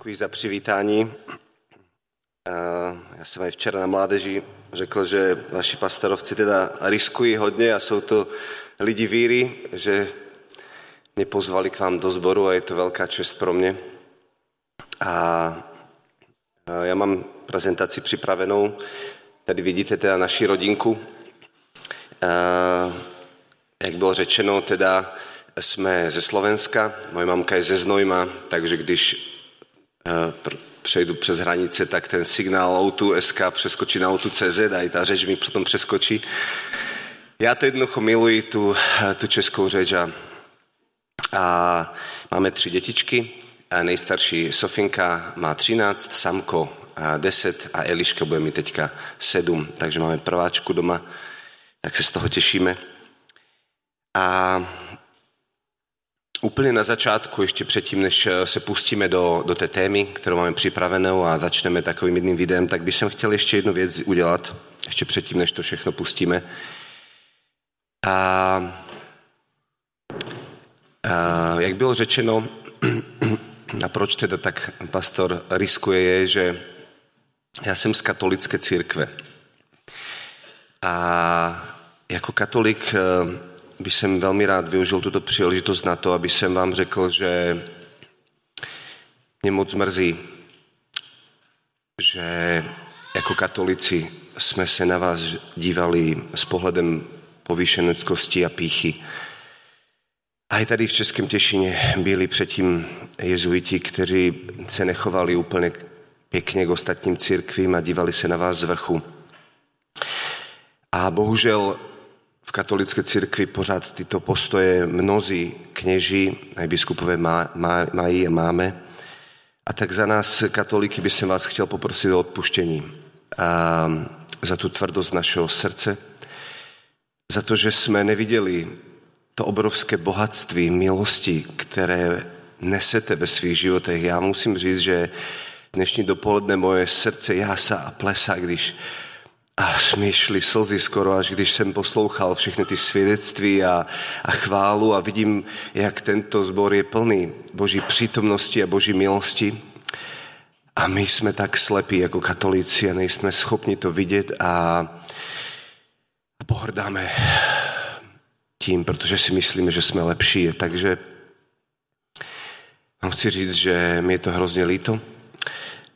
Děkuji za přivítání. Já jsem aj včera na mládeži řekl, že vaši pastorovci teda riskují hodně a jsou to lidi víry, že mě pozvali k vám do sboru a je to velká čest pro mě. A já mám prezentaci připravenou. Tady vidíte teda naši rodinku. Jak bylo řečeno, teda jsme ze Slovenska, moje mamka je ze Znojma, takže když přejdu přes hranice, tak ten signál Outu SK přeskočí na Outu CZ a i ta řeč mi potom přeskočí. Já to jednoducho miluji, tu, tu českou řeč a, a máme tři dětičky. A nejstarší Sofinka má 13, Samko 10 a Eliška bude mít teďka 7, takže máme prváčku doma, tak se z toho těšíme. A Úplně na začátku, ještě předtím, než se pustíme do, do té témy, kterou máme připravenou a začneme takovým jedným videem, tak bych chtěl ještě jednu věc udělat, ještě předtím, než to všechno pustíme. A, a jak bylo řečeno, a proč teda tak pastor riskuje, je, že já jsem z katolické církve. A jako katolik bych jsem velmi rád využil tuto příležitost na to, aby jsem vám řekl, že mě moc mrzí, že jako katolici jsme se na vás dívali s pohledem povýšeneckosti a píchy. A i tady v Českém Těšině byli předtím jezuiti, kteří se nechovali úplně pěkně k ostatním církvím a dívali se na vás z vrchu. A bohužel v katolické církvi pořád tyto postoje mnozí kněží a biskupové má, mají a máme. A tak za nás, katolíky, bych vás chtěl poprosit o odpuštění. A za tu tvrdost našeho srdce, za to, že jsme neviděli to obrovské bohatství milosti, které nesete ve svých životech. Já musím říct, že dnešní dopoledne moje srdce jása a plesá, když Až mi šly slzy skoro, až když jsem poslouchal všechny ty svědectví a, a chválu a vidím, jak tento zbor je plný Boží přítomnosti a Boží milosti. A my jsme tak slepí jako katolíci a nejsme schopni to vidět a pohrdáme tím, protože si myslíme, že jsme lepší. Takže vám chci říct, že mi je to hrozně líto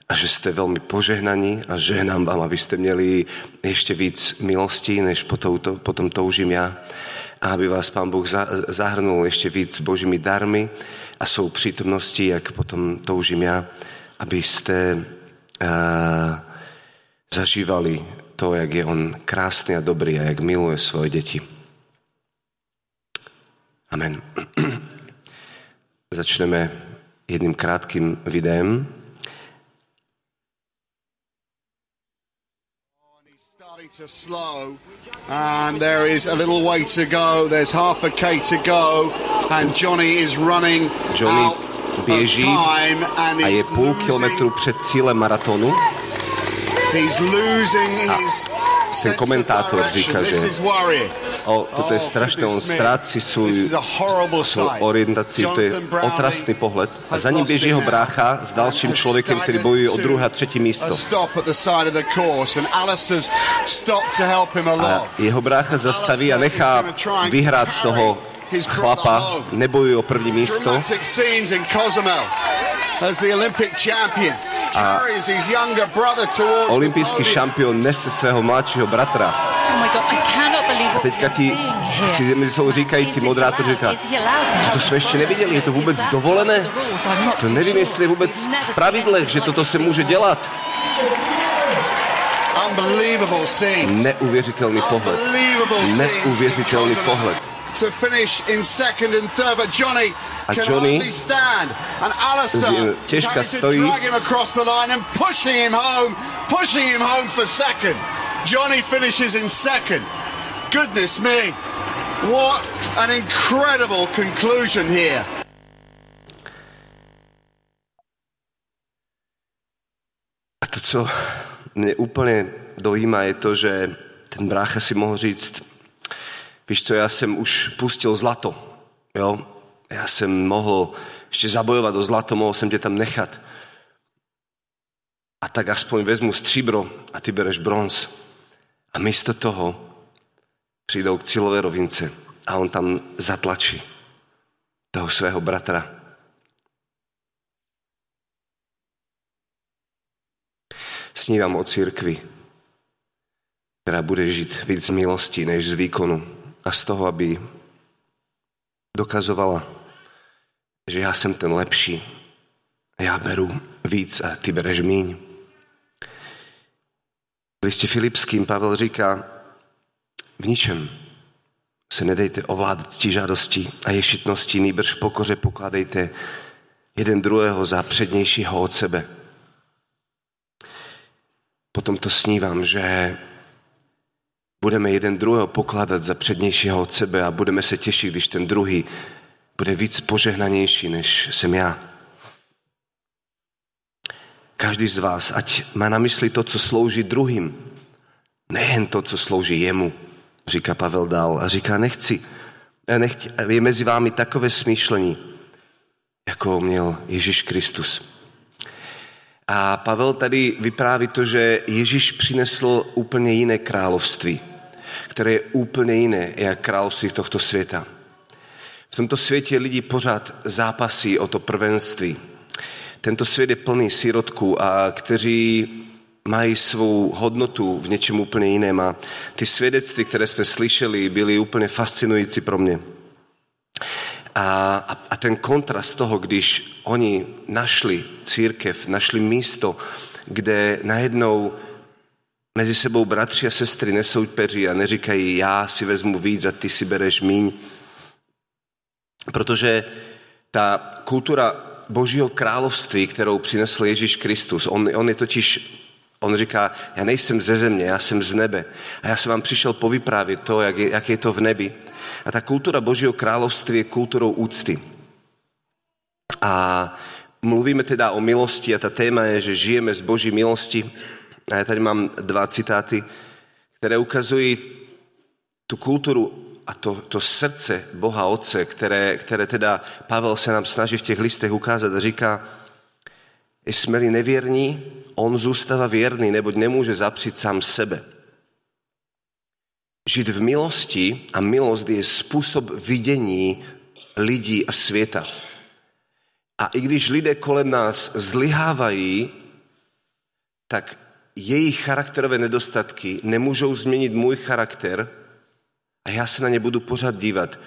a že jste velmi požehnaní a žehnám vám, abyste měli ještě víc milostí, než potom, to, potom toužím já. A aby vás Pán Bůh zahrnul ještě víc božími darmy a svou přítomností, jak potom toužím já, abyste uh, zažívali to, jak je On krásný a dobrý a jak miluje svoje děti. Amen. Začneme jedným krátkým videem. To slow. And there is a little way to go. There's half a k to go. And Johnny is running Johnny běží a je půl kilometru před cílem maratonu. He's losing his ten komentátor říká, že o, toto je oh, strašné, on ztrácí svůj, svou orientaci, to je otrasný pohled. A za ním běží jeho brácha s dalším člověkem, který bojuje o druhé a třetí místo. A jeho brácha zastaví a nechá vyhrát toho chlapa, nebojuje o první místo a olympijský šampion nese svého mladšího bratra. Oh a teďka ti si myslou, říkají ty moderátoři, říká, to jsme ještě neviděli, je to vůbec dovolené? To nevím, jestli je vůbec v pravidlech, že toto se může dělat. Neuvěřitelný pohled. Neuvěřitelný pohled to finish in second and third, but Johnny a can Johnny hardly stand. And Alistair is having to drag him across the line and pushing him home, pushing him home for second. Johnny finishes in second. Goodness me, what an incredible conclusion here. A to, co mě úplně dojímá, je to, že ten brácha si mohl říct, Víš co, já jsem už pustil zlato, jo? Já jsem mohl ještě zabojovat o zlato, mohl jsem tě tam nechat. a tak aspoň vezmu stříbro a ty bereš bronz. A místo toho přijdou k cílové rovince a on tam zatlačí toho svého bratra. Snívám o církvi, která bude žít víc z milosti než z výkonu a z toho, aby dokazovala, že já jsem ten lepší, já beru víc a ty bereš míň. V listě Filipským Pavel říká, v ničem se nedejte ovládat žádostí a ješitností, nýbrž v pokoře pokladejte jeden druhého za přednějšího od sebe. Potom to snívám, že budeme jeden druhého pokládat za přednějšího od sebe a budeme se těšit, když ten druhý bude víc požehnanější, než jsem já. Každý z vás, ať má na mysli to, co slouží druhým, nejen to, co slouží jemu, říká Pavel dál. A říká, nechci, nechci je mezi vámi takové smýšlení, jako měl Ježíš Kristus. A Pavel tady vypráví to, že Ježíš přinesl úplně jiné království, které je úplně jiné, jak království tohto světa. V tomto světě lidi pořád zápasí o to prvenství. Tento svět je plný sírotků, a kteří mají svou hodnotu v něčem úplně jiném. A ty svědectví, které jsme slyšeli, byly úplně fascinující pro mě. A, a, a ten kontrast toho, když oni našli církev, našli místo, kde najednou mezi sebou bratři a sestry nesoupeří a neříkají, já si vezmu víc a ty si bereš míň. Protože ta kultura Božího království, kterou přinesl Ježíš Kristus, on, on je totiž On říká, já nejsem ze země, já jsem z nebe. A já jsem vám přišel povyprávět to, jak je, jak je to v nebi. A ta kultura Božího království je kulturou úcty. A mluvíme teda o milosti a ta téma je, že žijeme z Boží milosti. A já tady mám dva citáty, které ukazují tu kulturu a to, to srdce Boha Otce, které, které teda Pavel se nám snaží v těch listech ukázat a říká, jsme-li nevěrní, on zůstává věrný, neboť nemůže zapřít sám sebe. Žít v milosti a milost je způsob vidění lidí a světa. A i když lidé kolem nás zlyhávají, tak jejich charakterové nedostatky nemůžou změnit můj charakter a já se na ně budu pořád dívat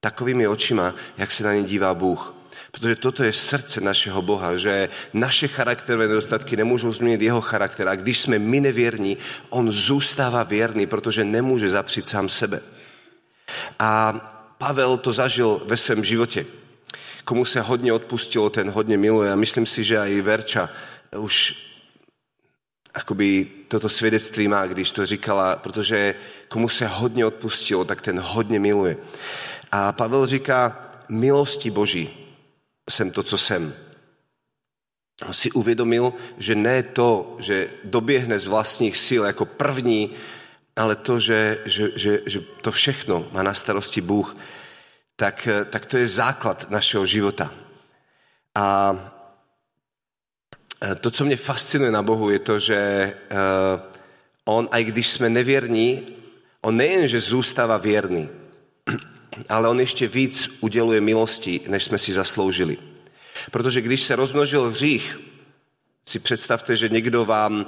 takovými očima, jak se na ně dívá Bůh. Protože toto je srdce našeho Boha, že naše charakterové nedostatky nemůžou změnit jeho charakter. A když jsme my nevěrní, on zůstává věrný, protože nemůže zapřít sám sebe. A Pavel to zažil ve svém životě. Komu se hodně odpustilo, ten hodně miluje. A myslím si, že i Verča už akoby toto svědectví má, když to říkala, protože komu se hodně odpustilo, tak ten hodně miluje. A Pavel říká, milosti Boží jsem to, co jsem. Si uvědomil, že ne to, že doběhne z vlastních sil jako první, ale to, že, že, že, že to všechno má na starosti Bůh, tak, tak to je základ našeho života. A to, co mě fascinuje na Bohu, je to, že eh, on, i když jsme nevěrní, on nejen, že zůstává věrný, ale on ještě víc uděluje milosti, než jsme si zasloužili. Protože když se rozmnožil hřích, si představte, že někdo vám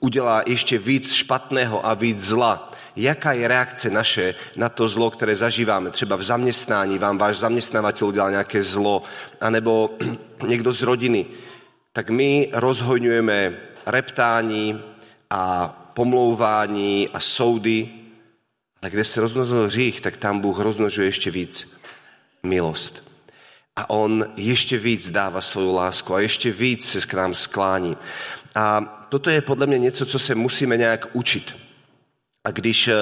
udělá ještě víc špatného a víc zla. Jaká je reakce naše na to zlo, které zažíváme? Třeba v zaměstnání vám váš zaměstnavatel udělal nějaké zlo, anebo někdo z rodiny. Tak my rozhojňujeme reptání a pomlouvání a soudy, ale kde se rozmnožil hřích, tak tam Bůh rozmnožuje ještě víc milost. A on ještě víc dává svou lásku a ještě víc se k nám sklání. A toto je podle mě něco, co se musíme nějak učit. A když, eh,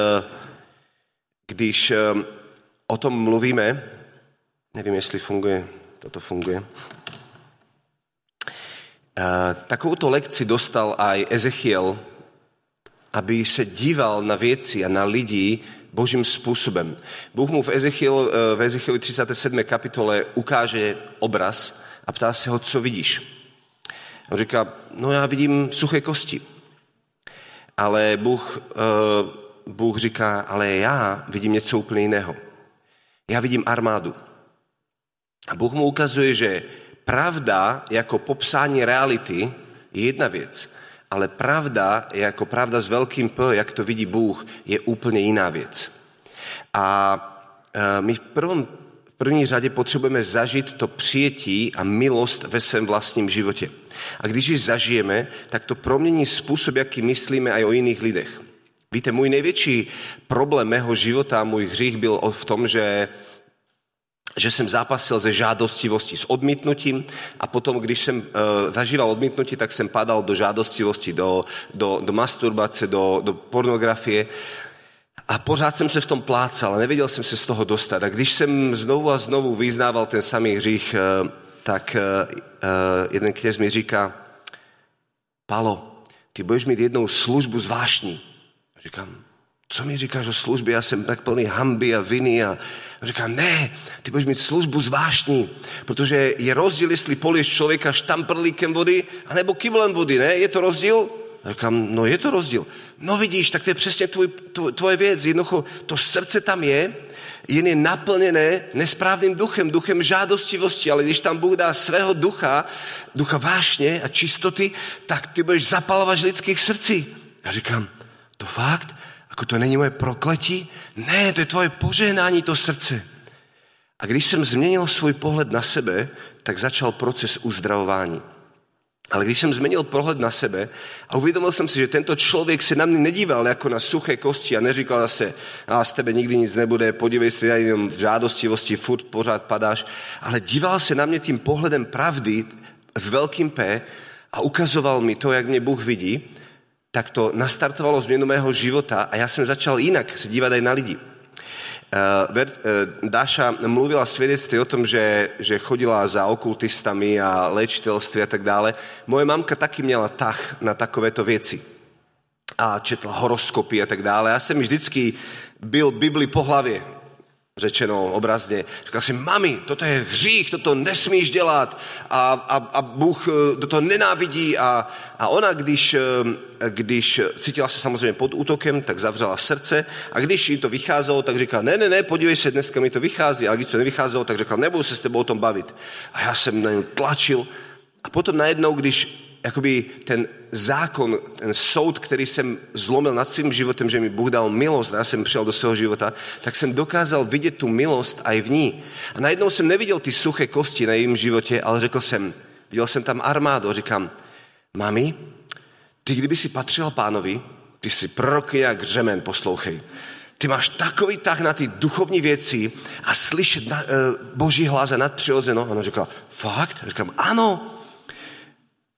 když eh, o tom mluvíme, nevím, jestli funguje, toto funguje, takovouto lekci dostal aj Ezechiel aby se díval na věci a na lidi božím způsobem. Bůh mu v, Ezechiel, eh, v Ezechielu 37. kapitole ukáže obraz a ptá se ho, co vidíš. On říká, no já vidím suché kosti. Ale Bůh, uh, Bůh říká, ale já vidím něco úplně jiného. Já vidím armádu. A Bůh mu ukazuje, že pravda jako popsání reality je jedna věc, ale pravda jako pravda s velkým P, jak to vidí Bůh, je úplně jiná věc. A e, my v, prvom, první řadě potřebujeme zažít to přijetí a milost ve svém vlastním životě. A když ji zažijeme, tak to promění způsob, jaký myslíme aj o jiných lidech. Víte, můj největší problém mého života, můj hřích byl v tom, že že jsem zápasil ze žádostivostí, s odmítnutím a potom, když jsem uh, zažíval odmítnutí, tak jsem padal do žádostivosti, do, do, do masturbace, do, do pornografie a pořád jsem se v tom plácal a nevěděl jsem se z toho dostat. A když jsem znovu a znovu vyznával ten samý hřích, uh, tak uh, jeden kněz mi říká, Palo, ty budeš mít jednou službu zvláštní. Říkám, co mi říkáš o službě, já jsem tak plný hamby a viny a říká, ne, ty budeš mít službu zvláštní, protože je rozdíl, jestli polieš člověka štamprlíkem vody, anebo kyblem vody, ne? Je to rozdíl? A říkám, no je to rozdíl. No vidíš, tak to je přesně tvoj, tvoj, tvoje věc. Jednoducho, to srdce tam je, jen je naplněné nesprávným duchem, duchem žádostivosti, ale když tam Bůh dá svého ducha, ducha vášně a čistoty, tak ty budeš zapalovat lidských srdcí. Já říkám, to fakt? Jako to není moje prokletí? Ne, to je tvoje požehnání, to srdce. A když jsem změnil svůj pohled na sebe, tak začal proces uzdravování. Ale když jsem změnil pohled na sebe a uvědomil jsem si, že tento člověk se na mě nedíval jako na suché kosti a neříkal zase, a z tebe nikdy nic nebude, podívej se, jenom v žádostivosti, furt pořád padáš, ale díval se na mě tím pohledem pravdy s velkým P a ukazoval mi to, jak mě Bůh vidí tak to nastartovalo změnu mého života a já jsem začal jinak se dívat aj na lidi. Eh, eh, Dáša mluvila svědectví o tom, že, že chodila za okultistami a léčitelství a tak dále. Moje mamka taky měla tah na takovéto věci. A četla horoskopy a tak dále. Já jsem vždycky byl Bibli po hlavě řečeno obrazně. Říkal jsem, mami, toto je hřích, toto nesmíš dělat a, a, a Bůh eh, to nenávidí a, a ona, když, eh, když cítila se samozřejmě pod útokem, tak zavřela srdce a když jí to vycházelo, tak říkala, ne, ne, ne, podívej se, dneska mi to vychází a když to nevycházelo, tak říkala, nebudu se s tebou o tom bavit. A já jsem na něj tlačil a potom najednou, když jakoby ten zákon, ten soud, který jsem zlomil nad svým životem, že mi Bůh dal milost a já jsem přijal do svého života, tak jsem dokázal vidět tu milost i v ní. A najednou jsem neviděl ty suché kosti na jejím životě, ale řekl jsem, viděl jsem tam armádu a říkám, mami, ty kdyby si patřil pánovi, ty jsi prorok jak řemen, poslouchej. Ty máš takový tah na ty duchovní věci a slyšet na, uh, boží hlas a nadpřirozeno. A ona říkala, fakt? A říkám, ano.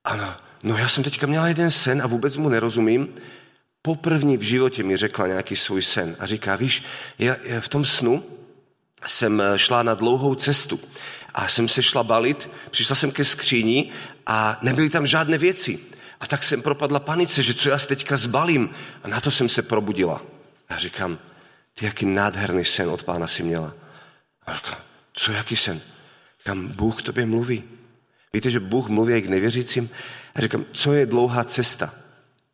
Ano, no já jsem teďka měla jeden sen a vůbec mu nerozumím. Poprvní v životě mi řekla nějaký svůj sen a říká, víš, já, já v tom snu jsem eh, šla na dlouhou cestu a jsem se šla balit, přišla jsem ke skříni a nebyly tam žádné věci. A tak jsem propadla panice, že co já se teďka zbalím. A na to jsem se probudila. A říkám, ty jaký nádherný sen od pána si měla. A říkám, co jaký sen? Říkám, Bůh tobě mluví. Víte, že Bůh mluví k nevěřícím? A říkám, co je dlouhá cesta?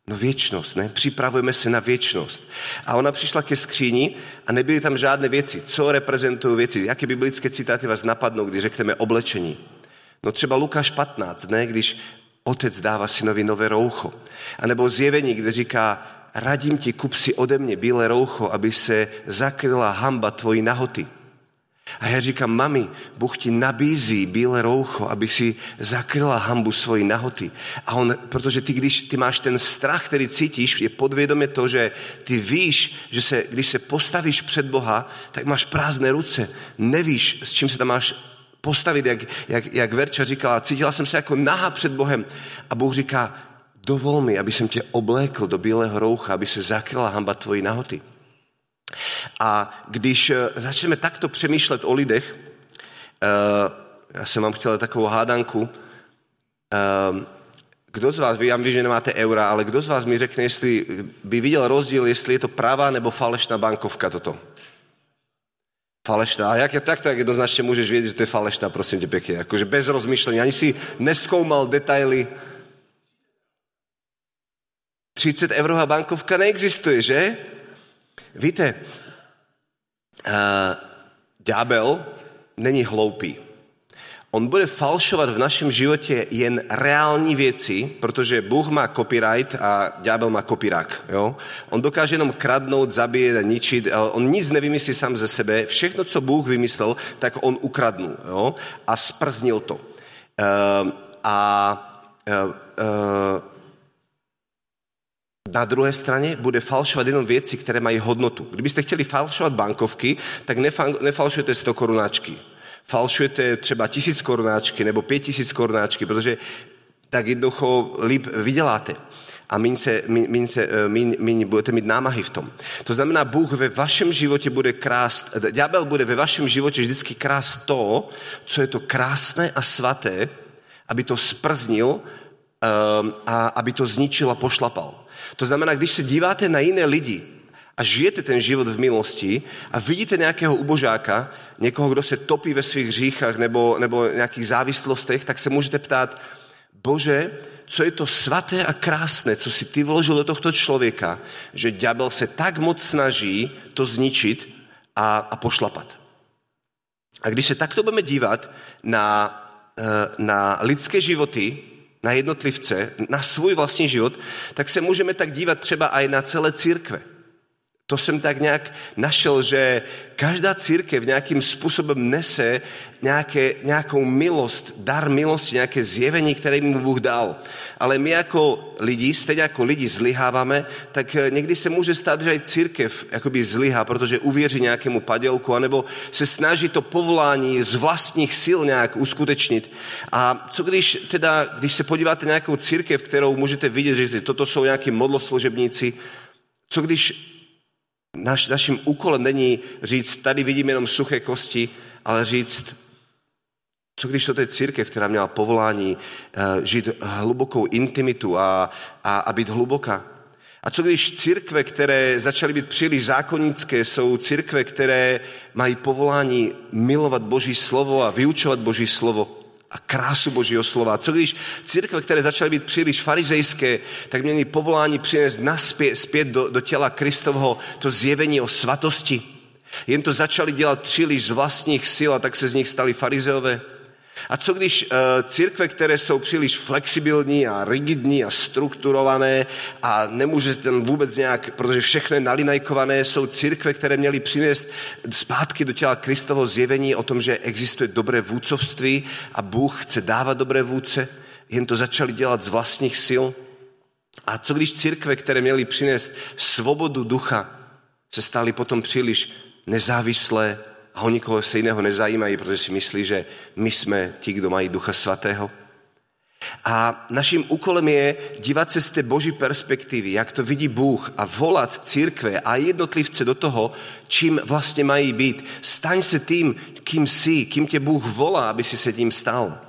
No věčnost, ne? Připravujeme se na věčnost. A ona přišla ke skříni a nebyly tam žádné věci. Co reprezentují věci? Jaké biblické citáty vás napadnou, když řekneme oblečení? No třeba Lukáš 15, ne? Když otec dává synovi nové roucho. A nebo zjevení, kde říká, radím ti, kup si ode mě bílé roucho, aby se zakryla hamba tvojí nahoty. A já říkám, mami, Bůh ti nabízí bílé roucho, aby si zakryla hambu svojí nahoty. A on, protože ty, když ty máš ten strach, který cítíš, je podvědomě to, že ty víš, že se, když se postavíš před Boha, tak máš prázdné ruce. Nevíš, s čím se tam máš postavit, jak, jak, jak Verča říkala, cítila jsem se jako naha před Bohem. A Bůh říká, dovol mi, aby jsem tě oblékl do bílého roucha, aby se zakryla hamba tvojí nahoty. A když eh, začneme takto přemýšlet o lidech, eh, já jsem vám chtěl takovou hádanku, eh, kdo z vás, vy já vím, že nemáte eura, ale kdo z vás mi řekne, jestli by viděl rozdíl, jestli je to pravá nebo falešná bankovka toto? Falešná. A jak je tak, tak jednoznačně můžeš vědět, že to je falešná, prosím tě pěkně. Jakože bez rozmýšlení. Ani si neskoumal detaily. 30 eurová bankovka neexistuje, že? Víte, uh, ďábel není hloupý. On bude falšovat v našem životě jen reální věci, protože Bůh má copyright a ďábel má. Jo? On dokáže jenom kradnout, zabíjet ničit. On nic nevymyslí sám ze sebe. Všechno, co Bůh vymyslel, tak on ukradnul jo? a sprznil to. Uh, a uh, uh, na druhé straně bude falšovat jenom věci, které mají hodnotu. Kdybyste chtěli falšovat bankovky, tak nefalšujete 100 korunáčky falšujete třeba tisíc korunáčky nebo pět tisíc korunáčky, protože tak jednoducho líp vyděláte a se, eh, míň, míň budete mít námahy v tom. To znamená, Bůh ve vašem životě bude krást, ďábel bude ve vašem životě vždycky krást to, co je to krásné a svaté, aby to sprznil um, a aby to zničil a pošlapal. To znamená, když se díváte na jiné lidi, a žijete ten život v milosti a vidíte nějakého ubožáka, někoho, kdo se topí ve svých hříchách nebo, nebo nějakých závislostech, tak se můžete ptát, Bože, co je to svaté a krásné, co si ty vložil do tohto člověka, že ďábel se tak moc snaží to zničit a, a pošlapat. A když se takto budeme dívat na, eh, na lidské životy, na jednotlivce, na svůj vlastní život, tak se můžeme tak dívat třeba i na celé církve. To jsem tak nějak našel, že každá církev nějakým způsobem nese nějaké, nějakou milost, dar milosti, nějaké zjevení, které mu Bůh dal. Ale my jako lidi, stejně jako lidi zlyháváme, tak někdy se může stát, že i církev jakoby zlyhá, protože uvěří nějakému padělku, anebo se snaží to povolání z vlastních sil nějak uskutečnit. A co když teda, když se podíváte na nějakou církev, kterou můžete vidět, že toto jsou nějaký modloslužebníci, co když Naš, naším úkolem není říct, tady vidím jenom suché kosti, ale říct, co když to je církev, která měla povolání uh, žít hlubokou intimitu a, a, a být hluboká? A co když církve, které začaly být příliš zákonické, jsou církve, které mají povolání milovat Boží slovo a vyučovat Boží slovo? A krásu Božího slova. Co když církve, které začaly být příliš farizejské, tak měly povolání přinést naspět, zpět do, do těla Kristovho to zjevení o svatosti. Jen to začali dělat příliš z vlastních sil a tak se z nich stali farizeové. A co když uh, církve, které jsou příliš flexibilní a rigidní a strukturované a nemůže ten vůbec nějak, protože všechno je nalinajkované, jsou církve, které měly přinést zpátky do těla Kristovo zjevení o tom, že existuje dobré vůdcovství a Bůh chce dávat dobré vůdce, jen to začali dělat z vlastních sil. A co když církve, které měly přinést svobodu ducha, se staly potom příliš nezávislé, a o nikoho se jiného nezajímají, protože si myslí, že my jsme ti, kdo mají Ducha Svatého. A naším úkolem je dívat se z té boží perspektivy, jak to vidí Bůh a volat církve a jednotlivce do toho, čím vlastně mají být. Staň se tím, kým jsi, kým tě Bůh volá, aby si se tím stal.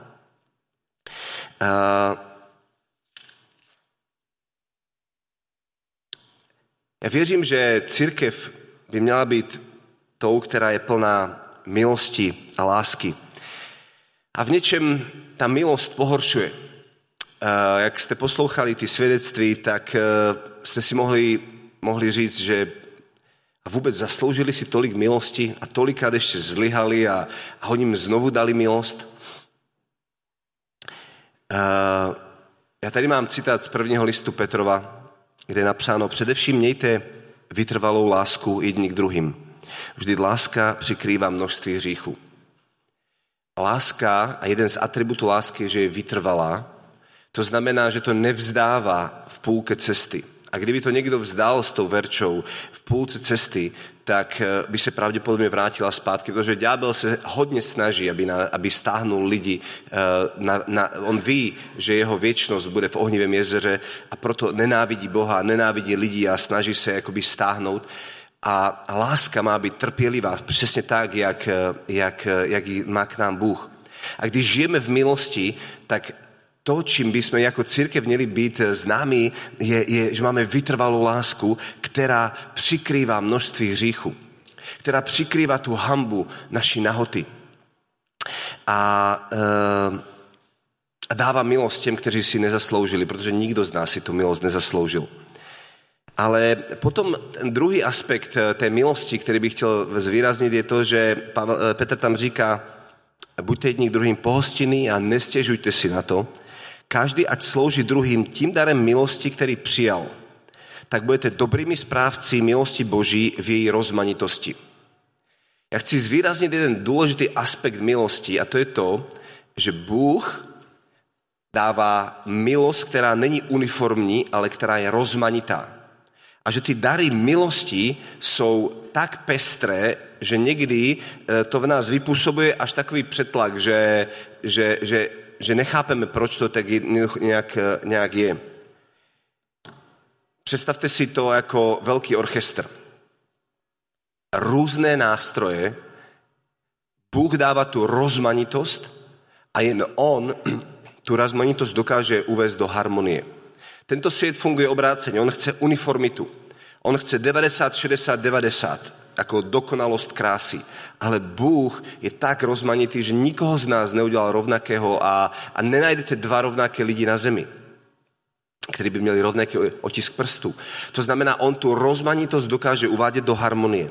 Uh, já věřím, že církev by měla být tou, která je plná milosti a lásky. A v něčem ta milost pohoršuje. Eh, jak jste poslouchali ty svědectví, tak eh, jste si mohli, mohli říct, že vůbec zasloužili si tolik milosti a tolikrát ještě zlyhali a, a oni znovu dali milost. Eh, já tady mám citát z prvního listu Petrova, kde je napsáno, především mějte vytrvalou lásku jedni k druhým. Vždy láska přikrývá množství hříchů. Láska a jeden z atributů lásky je, že je vytrvalá. To znamená, že to nevzdává v půlce cesty. A kdyby to někdo vzdal s tou verčou v půlce cesty, tak eh, by se pravděpodobně vrátila zpátky, protože ďábel se hodně snaží, aby, na, aby stáhnul lidi. Eh, na, na, on ví, že jeho věčnost bude v ohnivém jezeře a proto nenávidí Boha, nenávidí lidi a snaží se jakoby stáhnout. A, láska má být trpělivá, přesně tak, jak, jak, jak ji má k nám Bůh. A když žijeme v milosti, tak to, čím bychom jako církev měli být známí, je, je, že máme vytrvalou lásku, která přikrývá množství hříchu. Která přikrývá tu hambu naší nahoty. A, e, a dává milost těm, kteří si nezasloužili, protože nikdo z nás si tu milost nezasloužil. Ale potom ten druhý aspekt eh, té milosti, který bych chtěl zvýraznit, je to, že Pavel, eh, Petr tam říká, buďte jedním druhým pohostinný a nestěžujte si na to. Každý ať slouží druhým tím darem milosti, který přijal. Tak budete dobrými správci milosti Boží v její rozmanitosti. Já chci zvýraznit jeden důležitý aspekt milosti a to je to, že Bůh dává milost, která není uniformní, ale která je rozmanitá. A že ty dary milosti jsou tak pestré, že někdy eh, to v nás vypůsobuje až takový přetlak, že, že, že, že nechápeme, proč to tak nějak, eh, nějak je. Představte si to jako velký orchestr. Různé nástroje, Bůh dává tu rozmanitost a jen On tu rozmanitost dokáže uvést do harmonie. Tento svět funguje obráceně, on chce uniformitu. On chce 90, 60, 90, jako dokonalost krásy. Ale Bůh je tak rozmanitý, že nikoho z nás neudělal rovnakého a, a nenajdete dva rovnaké lidi na zemi který by měli rovnaký otisk prstů. To znamená, on tu rozmanitost dokáže uvádět do harmonie.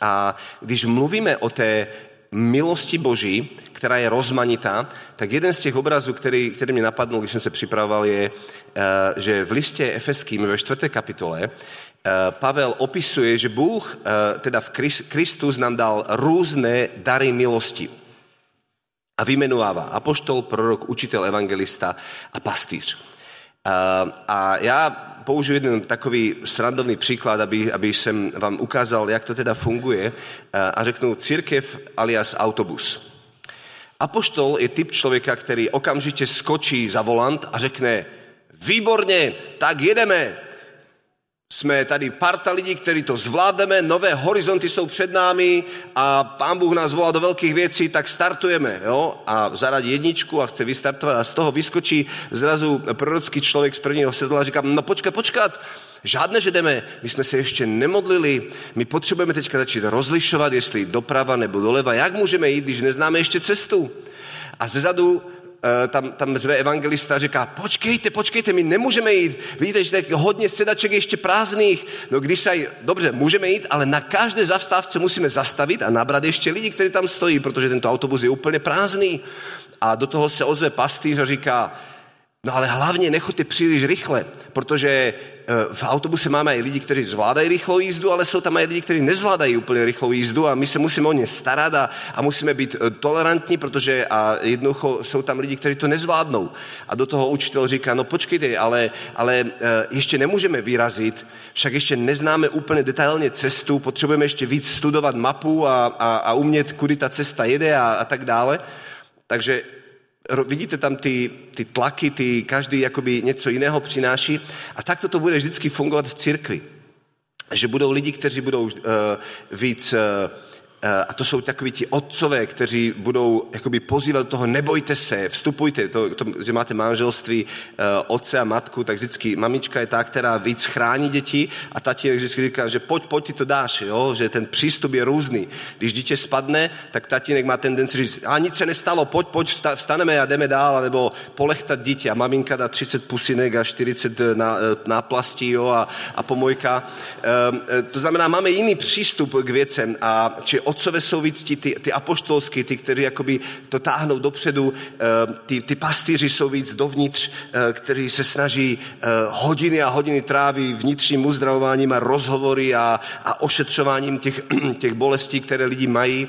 A když mluvíme o té milosti Boží, která je rozmanitá, tak jeden z těch obrazů, který, který mě napadnul, když jsem se připravoval, je, eh, že v listě Efeským ve čtvrté kapitole eh, Pavel opisuje, že Bůh, eh, teda v Kristus nám dal různé dary milosti. A vymenovává apoštol, prorok, učitel, evangelista a pastýř. A já použiju jeden takový srandovný příklad, aby, aby jsem vám ukázal, jak to teda funguje a řeknu církev alias autobus. Apoštol je typ člověka, který okamžitě skočí za volant a řekne, výborně, tak jedeme. Jsme tady parta lidí, kteří to zvládneme, nové horizonty jsou před námi a pán Bůh nás volá do velkých věcí, tak startujeme. Jo? A zaradí jedničku a chce vystartovat a z toho vyskočí zrazu prorocký člověk z prvního sedla a říká, no počkat, počkat, Žádné, že jdeme, my jsme se ještě nemodlili, my potřebujeme teďka začít rozlišovat, jestli doprava nebo doleva, jak můžeme jít, když neznáme ještě cestu. A zezadu tam, tam zve evangelista a říká, počkejte, počkejte, my nemůžeme jít. Vidíte, že tak hodně sedaček ještě prázdných. No když se, dobře, můžeme jít, ale na každé zastávce musíme zastavit a nabrat ještě lidi, kteří tam stojí, protože tento autobus je úplně prázdný. A do toho se ozve pastýř a říká, No ale hlavně nechoďte příliš rychle, protože eh, v autobuse máme i lidi, kteří zvládají rychlou jízdu, ale jsou tam i lidi, kteří nezvládají úplně rychlou jízdu a my se musíme o ně starat a, a musíme být eh, tolerantní, protože a jednoducho jsou tam lidi, kteří to nezvládnou. A do toho učitel říká, no počkejte, ale, ale eh, ještě nemůžeme vyrazit, však ještě neznáme úplně detailně cestu, potřebujeme ještě víc studovat mapu a, a, a umět, kudy ta cesta jede a, a tak dále. Takže vidíte tam ty, ty tlaky, ty, každý jakoby něco jiného přináší a takto to bude vždycky fungovat v církvi. Že budou lidi, kteří budou uh, víc uh, a to jsou takoví ti otcové, kteří budou jakoby pozývat toho, nebojte se, vstupujte, to, to, že máte manželství uh, otce a matku, tak vždycky mamička je ta, která víc chrání děti a tatínek vždycky říká, že pojď, pojď, ty to dáš, jo? že ten přístup je různý. Když dítě spadne, tak tatínek má tendenci říct, a nic se nestalo, pojď, pojď, vstaneme a jdeme dál, nebo polechtat dítě a maminka dá 30 pusinek a 40 na, náplastí? A, a pomojka. Um, to znamená, máme jiný přístup k věcem a či otcové ti, ty, ty apoštolský, ty, kteří jakoby to táhnou dopředu, eh, ty, ty pastýři jsou víc dovnitř, eh, kteří se snaží eh, hodiny a hodiny tráví vnitřním uzdravováním a rozhovory a, a ošetřováním těch, těch bolestí, které lidi mají.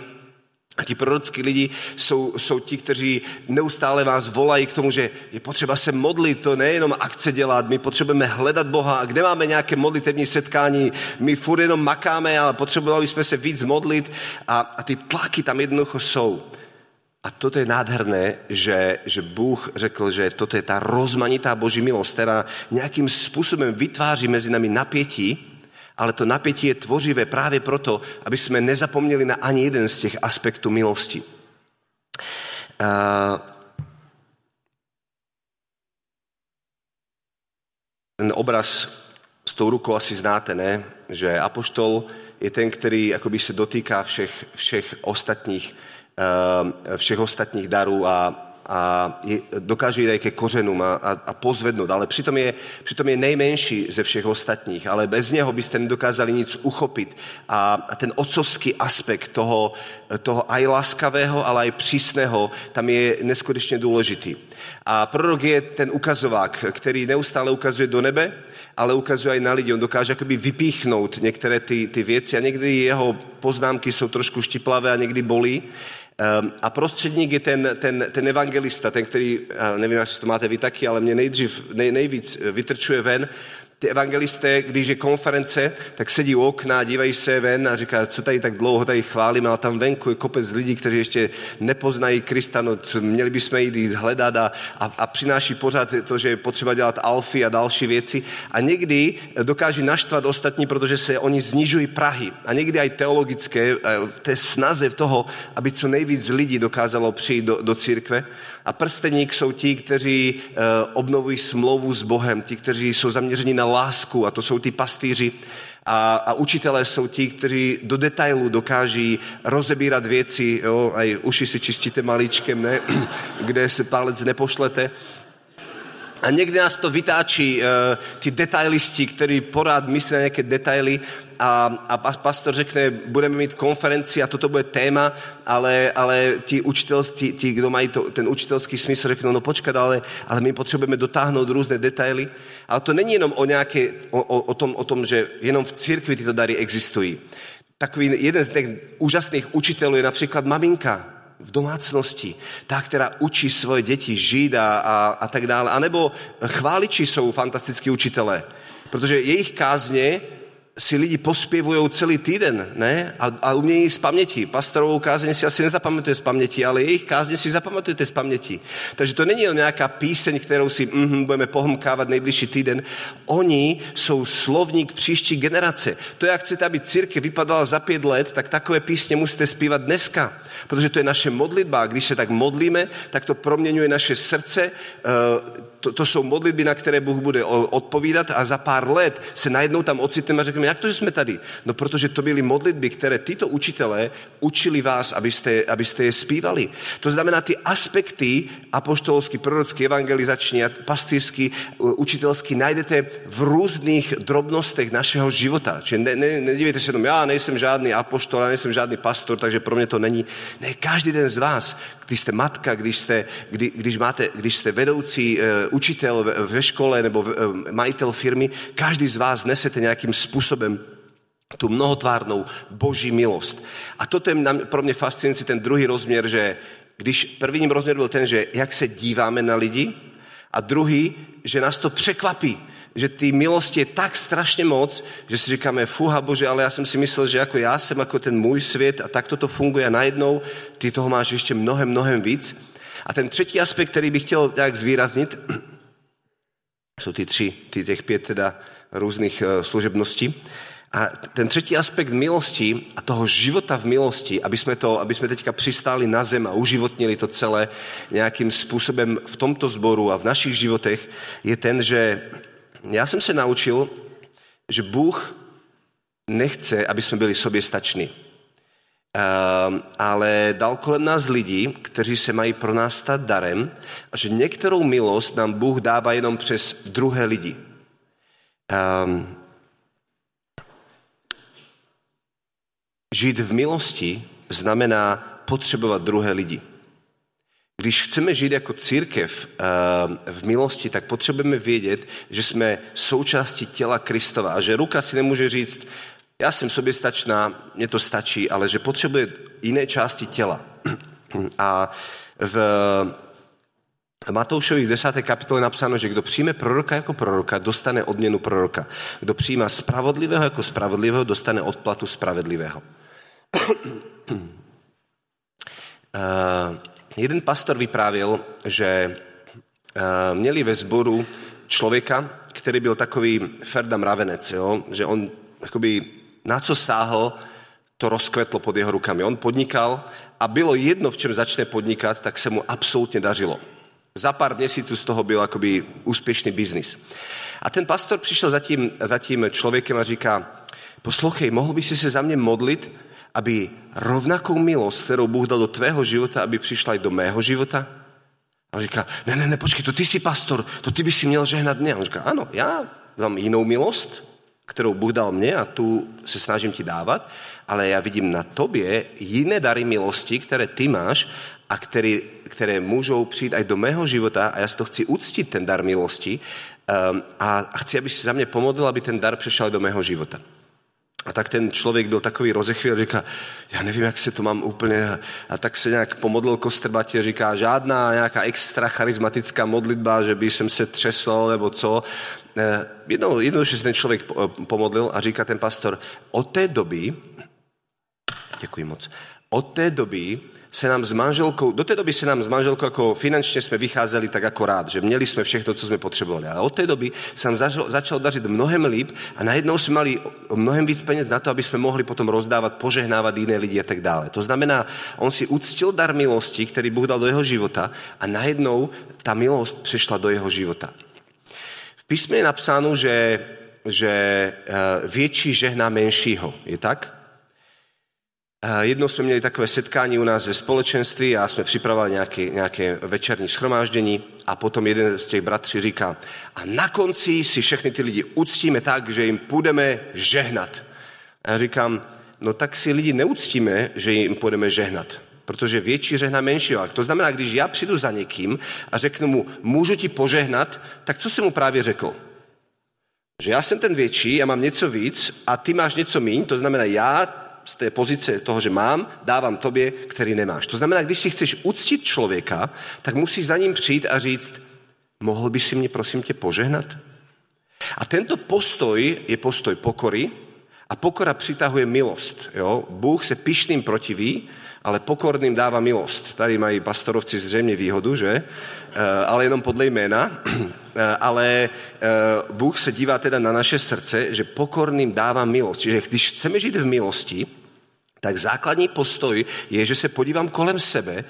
A ti prorockí lidi jsou, jsou ti, kteří neustále vás volají k tomu, že je potřeba se modlit, to nejenom akce dělat, my potřebujeme hledat Boha a kde máme nějaké modlitevní setkání, my furt jenom makáme, ale potřebovali jsme se víc modlit a, a ty tlaky tam jednoducho jsou. A toto je nádherné, že, že Bůh řekl, že toto je ta rozmanitá boží milost, která nějakým způsobem vytváří mezi nami napětí, ale to napětí je tvořivé právě proto, aby jsme nezapomněli na ani jeden z těch aspektů milosti. Ten obraz s tou rukou asi znáte, ne? Že apoštol je ten, který jakoby se dotýká všech, všech, ostatních, všech ostatních darů a, a je, dokáže jít aj ke kořenům a, a, a pozvednout, ale přitom je, přitom je nejmenší ze všech ostatních, ale bez něho byste nedokázali nic uchopit. A, a ten otcovský aspekt toho, toho aj láskavého, ale aj přísného, tam je neskutečně důležitý. A prorok je ten ukazovák, který neustále ukazuje do nebe, ale ukazuje aj na lidi. On dokáže akoby vypíchnout některé ty, ty věci a někdy jeho poznámky jsou trošku štiplavé a někdy bolí. Um, a prostředník je ten, ten, ten evangelista, ten, který, nevím, jak to máte vy taky, ale mě nejdřív, nej, nejvíc vytrčuje ven, ty evangelisté, když je konference, tak sedí u okna, dívají se ven a říkají, co tady tak dlouho tady chválíme, ale tam venku je kopec lidí, kteří ještě nepoznají Krista, no, měli bychom jít hledat a, a, a přináší pořád to, že je potřeba dělat alfy a další věci. A někdy dokáží naštvat ostatní, protože se oni znižují Prahy. A někdy aj teologické, v té snaze v toho, aby co nejvíc lidí dokázalo přijít do, do církve. A prsteník jsou ti, kteří eh, obnovují smlouvu s Bohem, ti, kteří jsou zaměřeni na lásku, a to jsou ty pastýři. A, a učitelé jsou ti, kteří do detailu dokáží rozebírat věci, jo, aj uši si čistíte maličkem, ne? kde se palec nepošlete. A někdy nás to vytáčí uh, ty detailisti, kteří porád myslí na nějaké detaily a, a pastor řekne, budeme mít konferenci a toto bude téma, ale, ale ti, učitel, ti, kdo mají to, ten učitelský smysl, řeknou, no počkat, ale, ale my potřebujeme dotáhnout různé detaily. Ale to není jenom o, nějaké, o, o, tom, o tom, že jenom v církvi tyto dary existují. Takový jeden z těch úžasných učitelů je například maminka, v domácnosti, ta, která učí svoje děti žít a, a, a tak dále. A nebo chváliči jsou fantastickí učitelé, protože jejich kázně si lidi pospěvují celý týden, ne? A, a umějí z paměti. Pastorovou kázeň si asi nezapamatuje z paměti, ale jejich kázně si zapamatujete z paměti. Takže to není nějaká píseň, kterou si mm, budeme pohomkávat nejbližší týden. Oni jsou slovník příští generace. To, jak chcete, aby církev vypadala za pět let, tak takové písně musíte zpívat dneska. Protože to je naše modlitba. Když se tak modlíme, tak to proměňuje naše srdce. Uh, to, to jsou modlitby, na které Bůh bude odpovídat a za pár let se najednou tam ocitneme a řekneme, jak to, že jsme tady? No protože to byly modlitby, které tyto učitelé učili vás, abyste, abyste je zpívali. To znamená, ty aspekty apoštolský, prorocký, evangelizační pastýřský, učitelský najdete v různých drobnostech našeho života. Čiže ne, ne, nedívejte se jenom, já nejsem žádný apoštol, já nejsem žádný pastor, takže pro mě to není. Ne, každý den z vás, když jste matka, když, jste, kdy, když, máte, když jste vedoucí e, učitel ve škole nebo majitel firmy, každý z vás nesete nějakým způsobem tu mnohotvárnou boží milost. A toto je pro mě fascinující ten druhý rozměr, že když první rozměr byl ten, že jak se díváme na lidi, a druhý, že nás to překvapí, že ty milosti je tak strašně moc, že si říkáme, fuha bože, ale já jsem si myslel, že jako já jsem jako ten můj svět a tak to funguje a najednou ty toho máš ještě mnohem, mnohem víc. A ten třetí aspekt, který bych chtěl nějak zvýraznit, jsou ty tři, ty těch pět teda různých uh, služebností. A ten třetí aspekt milosti a toho života v milosti, aby jsme, to, aby jsme teďka přistáli na zem a uživotnili to celé nějakým způsobem v tomto sboru a v našich životech, je ten, že já jsem se naučil, že Bůh nechce, aby jsme byli sobě Uh, ale dal kolem nás lidi, kteří se mají pro nás stát darem a že některou milost nám Bůh dává jenom přes druhé lidi. Um, žít v milosti znamená potřebovat druhé lidi. Když chceme žít jako církev eh, v milosti, tak potřebujeme vědět, že jsme součástí těla Kristova a že ruka si nemůže říct, já jsem soběstačná, mě to stačí, ale že potřebuje jiné části těla. A v Matoušovi v 10. kapitole napsáno, že kdo přijme proroka jako proroka, dostane odměnu proroka. Kdo přijíma spravodlivého jako spravodlivého, dostane odplatu spravedlivého. Uh, jeden pastor vyprávěl, že uh, měli ve sboru člověka, který byl takový Ferda mravenec, jo? že on jakoby, na co sáhl, to rozkvetlo pod jeho rukami. On podnikal a bylo jedno, v čem začne podnikat, tak se mu absolutně dařilo. Za pár měsíců z toho byl jakoby úspěšný biznis. A ten pastor přišel za tím, za tím člověkem a říká, poslouchej, mohl by si se za mě modlit, aby rovnakou milost, kterou Bůh dal do tvého života, aby přišla i do mého života? A on říká, ne, ne, ne, počkej, to ty jsi pastor, to ty by si měl žehnat mě. A on říká, ano, já dám jinou milost, kterou Bůh dal mě a tu se snažím ti dávat, ale já vidím na tobě jiné dary milosti, které ty máš a který, které můžou přijít aj do mého života a já si to chci uctit, ten dar milosti um, a chci, aby si za mě pomodlil, aby ten dar přešel do mého života. A tak ten člověk byl takový rozechvěl, říká, já nevím, jak se to mám úplně, a tak se nějak pomodlil kostrbatě, říká, žádná nějaká extra charismatická modlitba, že by jsem se třesl nebo co. Eh, jednou, že se ten člověk pomodlil a říká ten pastor, od té doby, děkuji moc, od té doby se nám s manželkou, do té doby se nám s manželkou jako finančně jsme vycházeli tak jako rád, že měli jsme všechno, co jsme potřebovali. Ale od té doby se nám začalo, začalo dařit mnohem líp a najednou jsme mali mnohem víc peněz na to, aby jsme mohli potom rozdávat, požehnávat jiné lidi a tak dále. To znamená, on si uctil dar milosti, který Bůh dal do jeho života a najednou ta milost přešla do jeho života. V písmě je napsáno, že, že eh, větší žehná menšího. Je tak? Jednou jsme měli takové setkání u nás ve společenství a jsme připravovali nějaké, nějaké večerní schromáždění a potom jeden z těch bratří říká, a na konci si všechny ty lidi uctíme tak, že jim půjdeme žehnat. A já říkám, no tak si lidi neuctíme, že jim půjdeme žehnat, protože větší žehná menšího. To znamená, když já přijdu za někým a řeknu mu, můžu ti požehnat, tak co jsem mu právě řekl? Že já jsem ten větší, já mám něco víc a ty máš něco míň, to znamená, já z té pozice toho, že mám, dávám tobě, který nemáš. To znamená, když si chceš uctit člověka, tak musíš za ním přijít a říct, mohl by si mě prosím tě požehnat? A tento postoj je postoj pokory a pokora přitahuje milost. Jo? Bůh se pišným protiví, ale pokorným dává milost. Tady mají pastorovci zřejmě výhodu, že? Eh, ale jenom podle jména. Eh, ale eh, Bůh se dívá teda na naše srdce, že pokorným dává milost. Čiže když chceme žít v milosti, tak základní postoj je, že se podívám kolem sebe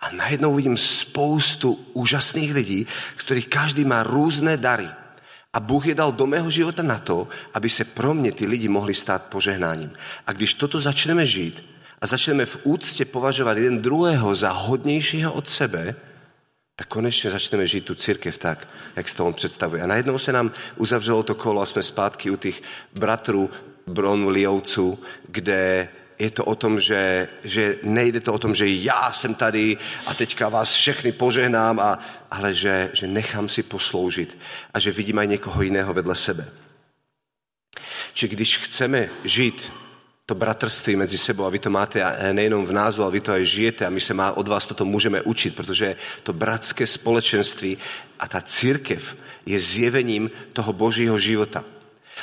a najednou vidím spoustu úžasných lidí, kterých každý má různé dary. A Bůh je dal do mého života na to, aby se pro mě ty lidi mohli stát požehnáním. A když toto začneme žít a začneme v úctě považovat jeden druhého za hodnějšího od sebe, tak konečně začneme žít tu církev tak, jak se to on představuje. A najednou se nám uzavřelo to kolo a jsme zpátky u těch bratrů Bronliovců, kde je to o tom, že, že nejde to o tom, že já jsem tady a teďka vás všechny požehnám, a, ale že, že nechám si posloužit a že vidím aj někoho jiného vedle sebe. Či když chceme žít to bratrství mezi sebou a vy to máte nejenom v názvu, ale vy to aj žijete a my se má, od vás toto můžeme učit, protože to bratské společenství a ta církev je zjevením toho božího života.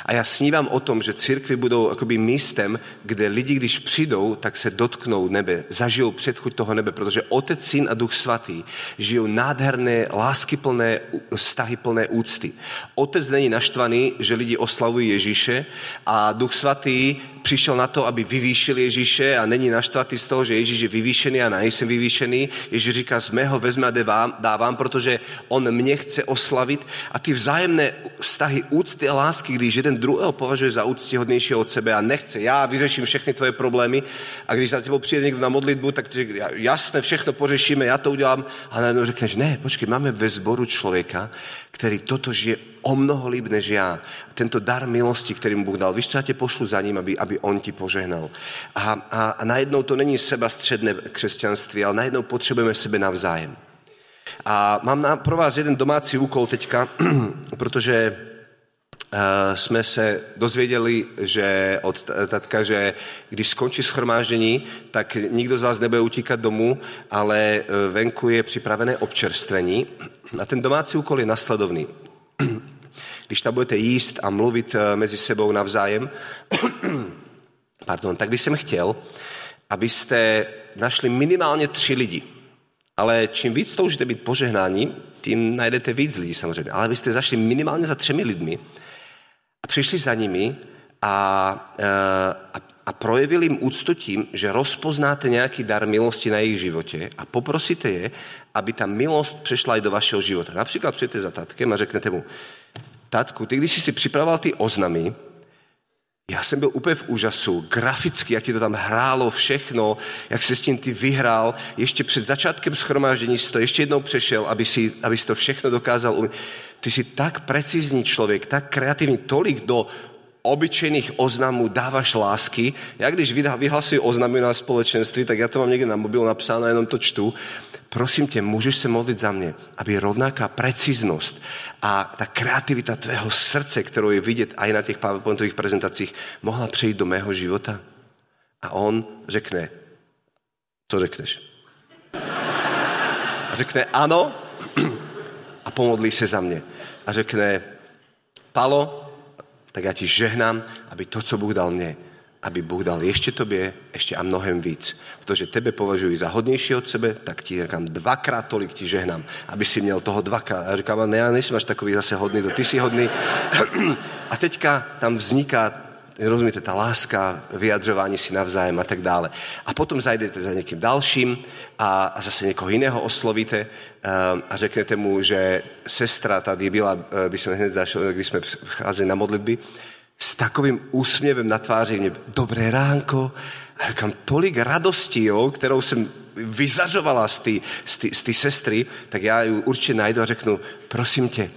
A já snívám o tom, že církvy budou akoby místem, kde lidi, když přijdou, tak se dotknou nebe, zažijou předchuť toho nebe, protože Otec, Syn a Duch Svatý žijou nádherné, láskyplné, vztahy plné úcty. Otec není naštvaný, že lidi oslavují Ježíše a Duch Svatý přišel na to, aby vyvýšil Ježíše a není naštvatý z toho, že Ježíš je vyvýšený a nejsem vyvýšený. Ježíš říká, z mého vezme a dávám, dávám, protože on mě chce oslavit a ty vzájemné vztahy úcty a lásky, když jeden druhého považuje za úctihodnějšího od sebe a nechce, já vyřeším všechny tvoje problémy a když na tebou přijde někdo na modlitbu, tak jasně všechno pořešíme, já to udělám a najednou řekneš, ne, počkej, máme ve sboru člověka, který toto žije o mnoho líp než já. Tento dar milosti, který mu Bůh dal, víš, já tě pošlu za ním, aby, aby on ti požehnal. A, a, a najednou to není seba středné křesťanství, ale najednou potřebujeme sebe navzájem. A mám na, pro vás jeden domácí úkol teďka, protože jsme se dozvěděli, že od tatka, že když skončí schromáždění, tak nikdo z vás nebude utíkat domů, ale eh, venku je připravené občerstvení. A ten domácí úkol je nasledovný. Když tam budete jíst a mluvit eh, mezi sebou navzájem, pardon, tak bych jsem chtěl, abyste našli minimálně tři lidi. Ale čím víc toužíte být požehnání, tím najdete víc lidí samozřejmě. Ale abyste zašli minimálně za třemi lidmi a přišli za nimi a, eh, a, a projevili jim úctu tím, že rozpoznáte nějaký dar milosti na jejich životě a poprosíte je, aby ta milost přešla i do vašeho života. Například přijete za tatkem a řeknete mu, tatku, ty když jsi si připravoval ty oznamy, já jsem byl úplně v úžasu, graficky, jak ti to tam hrálo všechno, jak se s tím ty vyhrál. Ještě před začátkem schromáždění si to ještě jednou přešel, aby si, aby si to všechno dokázal umět. Ty jsi tak precizní člověk, tak kreativní, tolik do obyčejných oznamů dáváš lásky. Já když vyhlasuji oznamy na společenství, tak já to mám někde na mobil napsáno, jenom to čtu prosím tě, můžeš se modlit za mě, aby rovnaká preciznost a ta kreativita tvého srdce, kterou je vidět i na těch PowerPointových prezentacích, mohla přejít do mého života. A on řekne, co řekneš? A řekne ano a pomodlí se za mě. A řekne, Palo, tak já ti žehnám, aby to, co Bůh dal mě, aby Bůh dal ještě tobě, ještě a mnohem víc. Protože tebe považuji za hodnější od sebe, tak ti říkám, dvakrát tolik ti žehnám, aby si měl toho dvakrát. A říkám, ne, já nejsem až takový zase hodný, to ty jsi hodný. A teďka tam vzniká rozumíte, ta láska, vyjadřování si navzájem a tak dále. A potom zajdete za někým dalším a, a zase někoho jiného oslovíte uh, a řeknete mu, že sestra tady byla, by jsme hned zašli, když jsme vcházeli na modlitby, s takovým úsměvem na tváři mě, dobré ránko, a říkám, tolik radosti, jo, kterou jsem vyzařovala z té z z sestry, tak já ji určitě najdu a řeknu, prosím tě,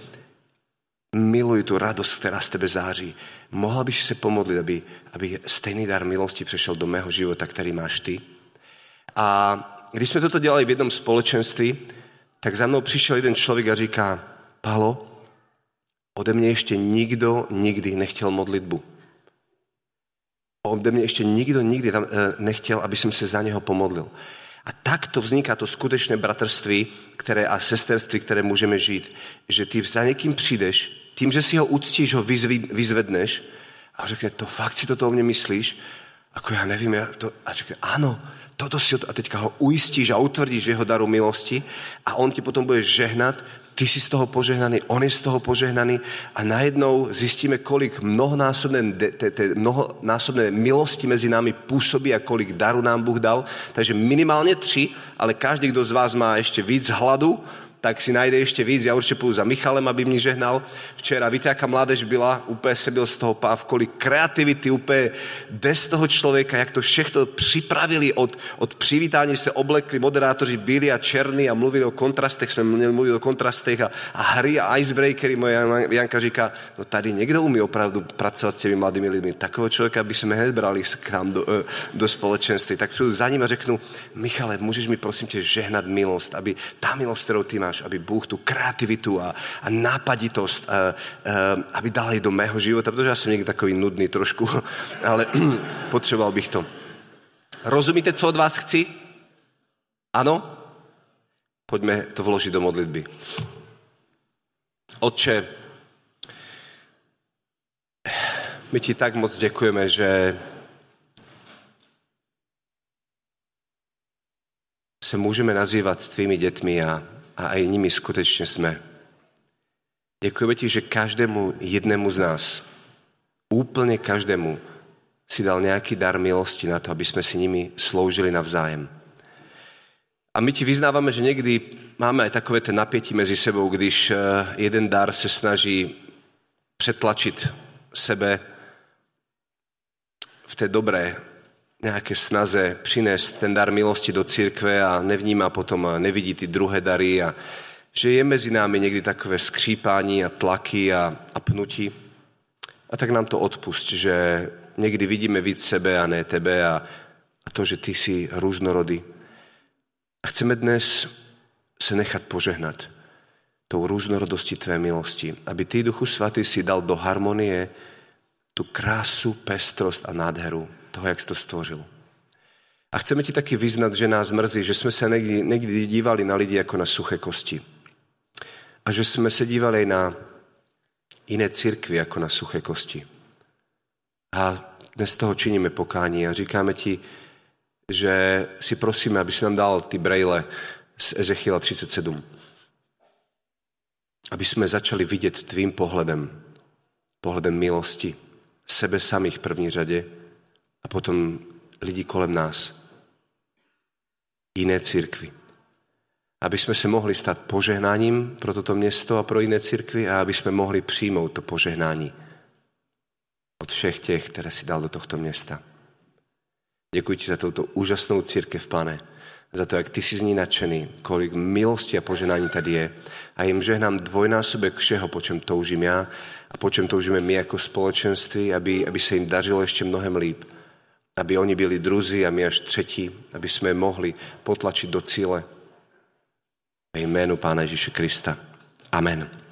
miluji tu radost, která z tebe září. Mohla bych se pomodlit, aby, aby stejný dar milosti přešel do mého života, který máš ty? A když jsme toto dělali v jednom společenství, tak za mnou přišel jeden člověk a říká, Palo, Ode mě ještě nikdo nikdy nechtěl modlitbu. Ode mě ještě nikdo nikdy tam, eh, nechtěl, aby jsem se za něho pomodlil. A tak to vzniká to skutečné bratrství které, a sesterství, které můžeme žít. Že ty za někým přijdeš, tím, že si ho uctíš, ho vyzvedneš a řekne, to fakt si toto o mě myslíš? Ako já nevím, já to, a řekne, ano, toto si, a teďka ho ujistíš a utvrdíš v jeho daru milosti a on ti potom bude žehnat ty jsi z toho požehnaný, on je z toho požehnaný a najednou zjistíme, kolik mnohonásobné, te, te, mnohonásobné milosti mezi námi působí a kolik daru nám Bůh dal. Takže minimálně tři, ale každý, kdo z vás má ještě víc hladu, tak si najde ještě víc. Já určitě půjdu za Michalem, aby mě žehnal. Včera, víte, jaká mládež byla? Úplně se byl z toho páv, kolik kreativity, úplně bez toho člověka, jak to všechno připravili od, od přivítání se oblekli, moderátoři byli a černí a mluvili o kontrastech, jsme měli mluvit o kontrastech a, a hry a icebreakery. Moje Janka říká, no tady někdo umí opravdu pracovat s těmi mladými lidmi. Takového člověka by jsme hned brali k nám do, eh, do společenství. Tak přijdu za ním a řeknu, Michale, můžeš mi prosím tě žehnat milost, aby ta milost, kterou ty máš, máš, aby Bůh tu kreativitu a, a nápaditost, a, eh, a, eh, aby dal do mého života, protože já jsem někdy takový nudný trošku, ale potřeboval bych to. Rozumíte, co od vás chci? Ano? Pojďme to vložit do modlitby. Otče, my ti tak moc děkujeme, že se můžeme nazývat tvými dětmi a a aj nimi skutečně jsme. Děkujeme ti, že každému jednému z nás, úplně každému, si dal nějaký dar milosti na to, aby jsme si nimi sloužili navzájem. A my ti vyznáváme, že někdy máme aj takové ten napětí mezi sebou, když eh, jeden dar se snaží přetlačit sebe v té dobré nějaké snaze přinést ten dar milosti do církve a nevnímá potom a nevidí ty druhé dary a že je mezi námi někdy takové skřípání a tlaky a, a pnutí. A tak nám to odpust, že někdy vidíme víc sebe a ne tebe a, a to, že ty jsi různorodý. A chceme dnes se nechat požehnat tou různorodostí tvé milosti, aby ty, Duchu Svatý, si dal do harmonie tu krásu, pestrost a nádheru toho, jak jsi to stvořil. A chceme ti taky vyznat, že nás mrzí, že jsme se někdy, někdy dívali na lidi jako na suché kosti. A že jsme se dívali na jiné církvy jako na suché kosti. A dnes toho činíme pokání a říkáme ti, že si prosíme, aby si nám dal ty brejle z Ezechiela 37. Aby jsme začali vidět tvým pohledem, pohledem milosti, sebe samých v první řadě, a potom lidi kolem nás. Jiné církvy. Aby jsme se mohli stát požehnáním pro toto město a pro jiné církvy a aby jsme mohli přijmout to požehnání. od všech těch, které si dal do tohto města. Děkuji ti za touto úžasnou církev, pane, za to, jak ty jsi z ní nadšený, kolik milosti a poženání tady je. A jim žehnám dvojnásobek všeho, po čem toužím já a po čem toužíme my jako společenství, aby, aby se jim dařilo ještě mnohem líp. Aby oni byli druzí a my až třetí, aby jsme je mohli potlačit do cíle. Ve jménu Pána Ježíše Krista. Amen.